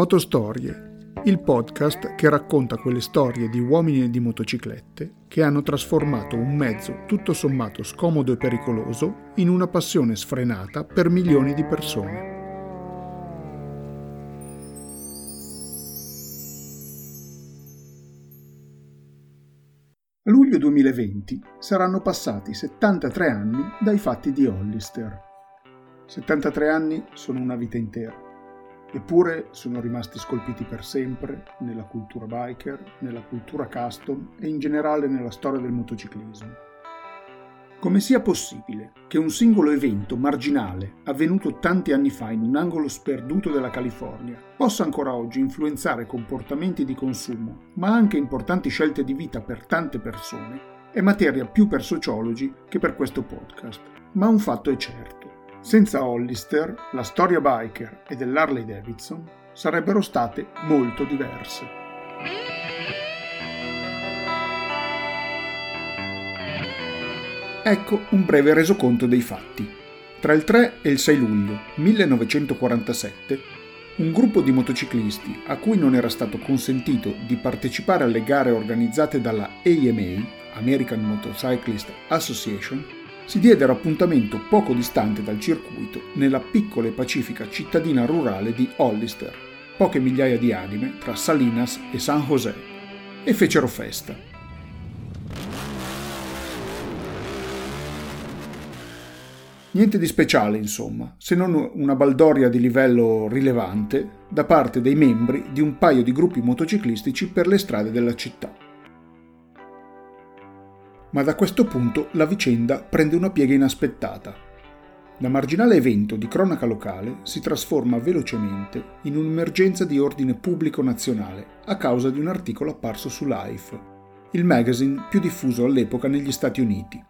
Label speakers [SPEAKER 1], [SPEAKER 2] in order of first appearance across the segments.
[SPEAKER 1] Motostorie, il podcast che racconta quelle storie di uomini e di motociclette che hanno trasformato un mezzo tutto sommato scomodo e pericoloso in una passione sfrenata per milioni di persone. Luglio 2020 saranno passati 73 anni dai fatti di Hollister. 73 anni sono una vita intera. Eppure sono rimasti scolpiti per sempre nella cultura biker, nella cultura custom e in generale nella storia del motociclismo. Come sia possibile che un singolo evento marginale avvenuto tanti anni fa in un angolo sperduto della California possa ancora oggi influenzare comportamenti di consumo, ma anche importanti scelte di vita per tante persone, è materia più per sociologi che per questo podcast. Ma un fatto è certo. Senza Hollister, la storia biker e dell'Harley Davidson sarebbero state molto diverse. Ecco un breve resoconto dei fatti. Tra il 3 e il 6 luglio 1947, un gruppo di motociclisti a cui non era stato consentito di partecipare alle gare organizzate dalla AMA, American Motorcyclist Association, si diedero appuntamento poco distante dal circuito nella piccola e pacifica cittadina rurale di Hollister, poche migliaia di anime tra Salinas e San José, e fecero festa. Niente di speciale, insomma, se non una baldoria di livello rilevante da parte dei membri di un paio di gruppi motociclistici per le strade della città ma da questo punto la vicenda prende una piega inaspettata. Da marginale evento di cronaca locale si trasforma velocemente in un'emergenza di ordine pubblico nazionale a causa di un articolo apparso su Life, il magazine più diffuso all'epoca negli Stati Uniti.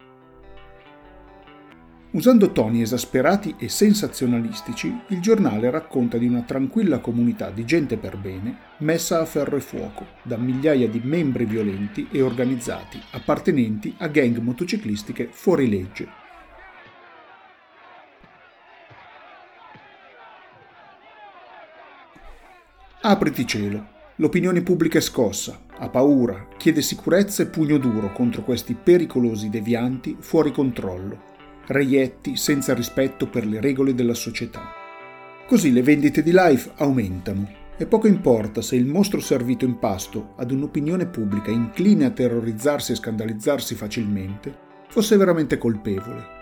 [SPEAKER 1] Usando toni esasperati e sensazionalistici, il giornale racconta di una tranquilla comunità di gente per bene messa a ferro e fuoco da migliaia di membri violenti e organizzati appartenenti a gang motociclistiche fuori legge. Apriti cielo. L'opinione pubblica è scossa, ha paura, chiede sicurezza e pugno duro contro questi pericolosi devianti fuori controllo reietti senza rispetto per le regole della società. Così le vendite di Life aumentano e poco importa se il mostro servito in pasto ad un'opinione pubblica incline a terrorizzarsi e scandalizzarsi facilmente fosse veramente colpevole.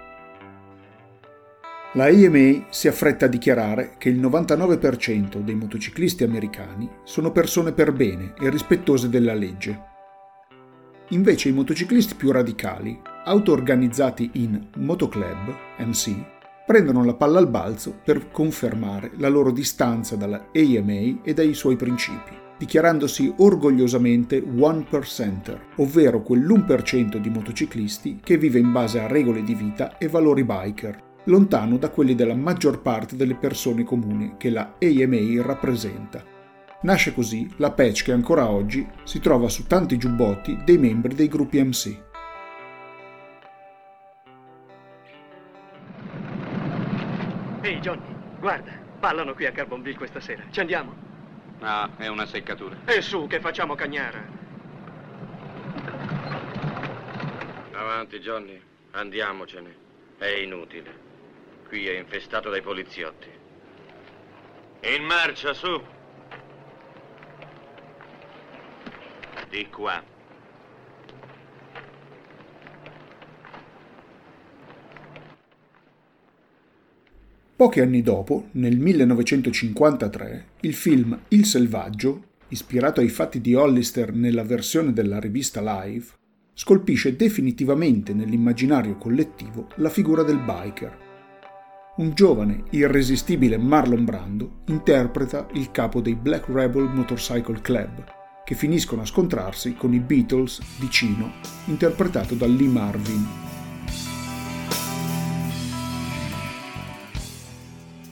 [SPEAKER 1] La AMA si affretta a dichiarare che il 99% dei motociclisti americani sono persone per bene e rispettose della legge. Invece i motociclisti più radicali auto-organizzati in motoclub, MC, prendono la palla al balzo per confermare la loro distanza dalla AMA e dai suoi principi, dichiarandosi orgogliosamente one percenter, ovvero quell'1% di motociclisti che vive in base a regole di vita e valori biker, lontano da quelli della maggior parte delle persone comuni che la AMA rappresenta. Nasce così la patch che ancora oggi si trova su tanti giubbotti dei membri dei gruppi MC.
[SPEAKER 2] Ehi Johnny, guarda, ballano qui a Carbonville questa sera. Ci andiamo?
[SPEAKER 3] Ah, è una seccatura.
[SPEAKER 2] E su, che facciamo cagnara.
[SPEAKER 4] Avanti, Johnny. Andiamocene. È inutile. Qui è infestato dai poliziotti. In marcia, su. Di qua.
[SPEAKER 1] Pochi anni dopo, nel 1953, il film Il Selvaggio, ispirato ai fatti di Hollister nella versione della rivista Live, scolpisce definitivamente nell'immaginario collettivo la figura del biker. Un giovane, irresistibile Marlon Brando interpreta il capo dei Black Rebel Motorcycle Club, che finiscono a scontrarsi con i Beatles di Cino, interpretato da Lee Marvin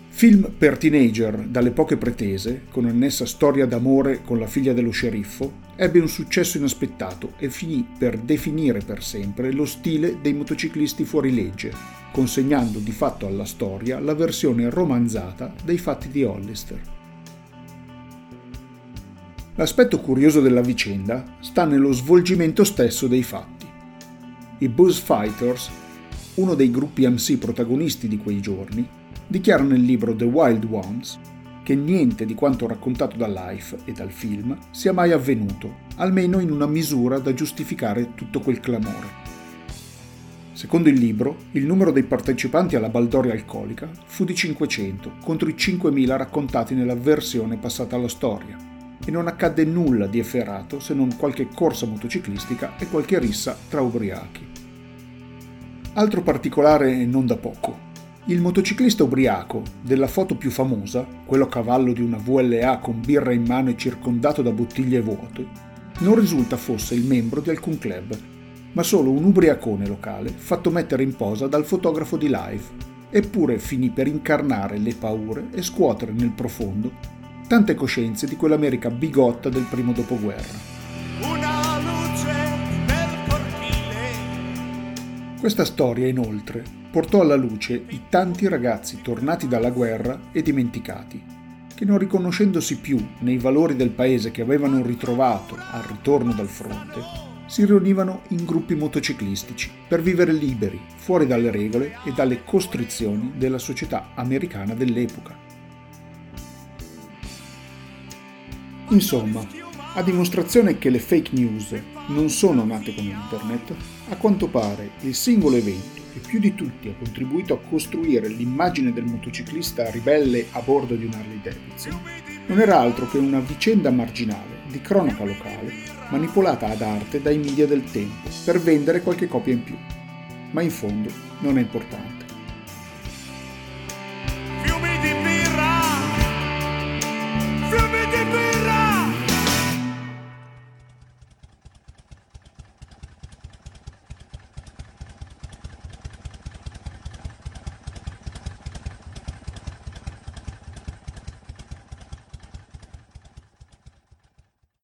[SPEAKER 1] Film per teenager dalle poche pretese, con annessa storia d'amore con la figlia dello sceriffo, ebbe un successo inaspettato e finì per definire per sempre lo stile dei motociclisti fuori legge, consegnando di fatto alla storia la versione romanzata dei fatti di Hollister. L'aspetto curioso della vicenda sta nello svolgimento stesso dei fatti. I Buzz Fighters, uno dei gruppi MC protagonisti di quei giorni, dichiara nel libro The Wild Ones che niente di quanto raccontato da Life e dal film sia mai avvenuto, almeno in una misura da giustificare tutto quel clamore. Secondo il libro, il numero dei partecipanti alla baldoria alcolica fu di 500 contro i 5.000 raccontati nella versione passata alla storia e non accadde nulla di efferato se non qualche corsa motociclistica e qualche rissa tra ubriachi. Altro particolare non da poco. Il motociclista ubriaco, della foto più famosa, quello a cavallo di una VLA con birra in mano e circondato da bottiglie vuote, non risulta fosse il membro di alcun club, ma solo un ubriacone locale fatto mettere in posa dal fotografo di live, eppure finì per incarnare le paure e scuotere nel profondo tante coscienze di quell'America bigotta del primo dopoguerra. Una luce nel cortile. Questa storia, inoltre, portò alla luce i tanti ragazzi tornati dalla guerra e dimenticati, che non riconoscendosi più nei valori del paese che avevano ritrovato al ritorno dal fronte, si riunivano in gruppi motociclistici per vivere liberi, fuori dalle regole e dalle costrizioni della società americana dell'epoca. Insomma, a dimostrazione che le fake news non sono nate con internet, a quanto pare il singolo evento che più di tutti ha contribuito a costruire l'immagine del motociclista ribelle a bordo di un Harley Davidson non era altro che una vicenda marginale di cronaca locale manipolata ad arte dai media del tempo per vendere qualche copia in più. Ma in fondo non è importante.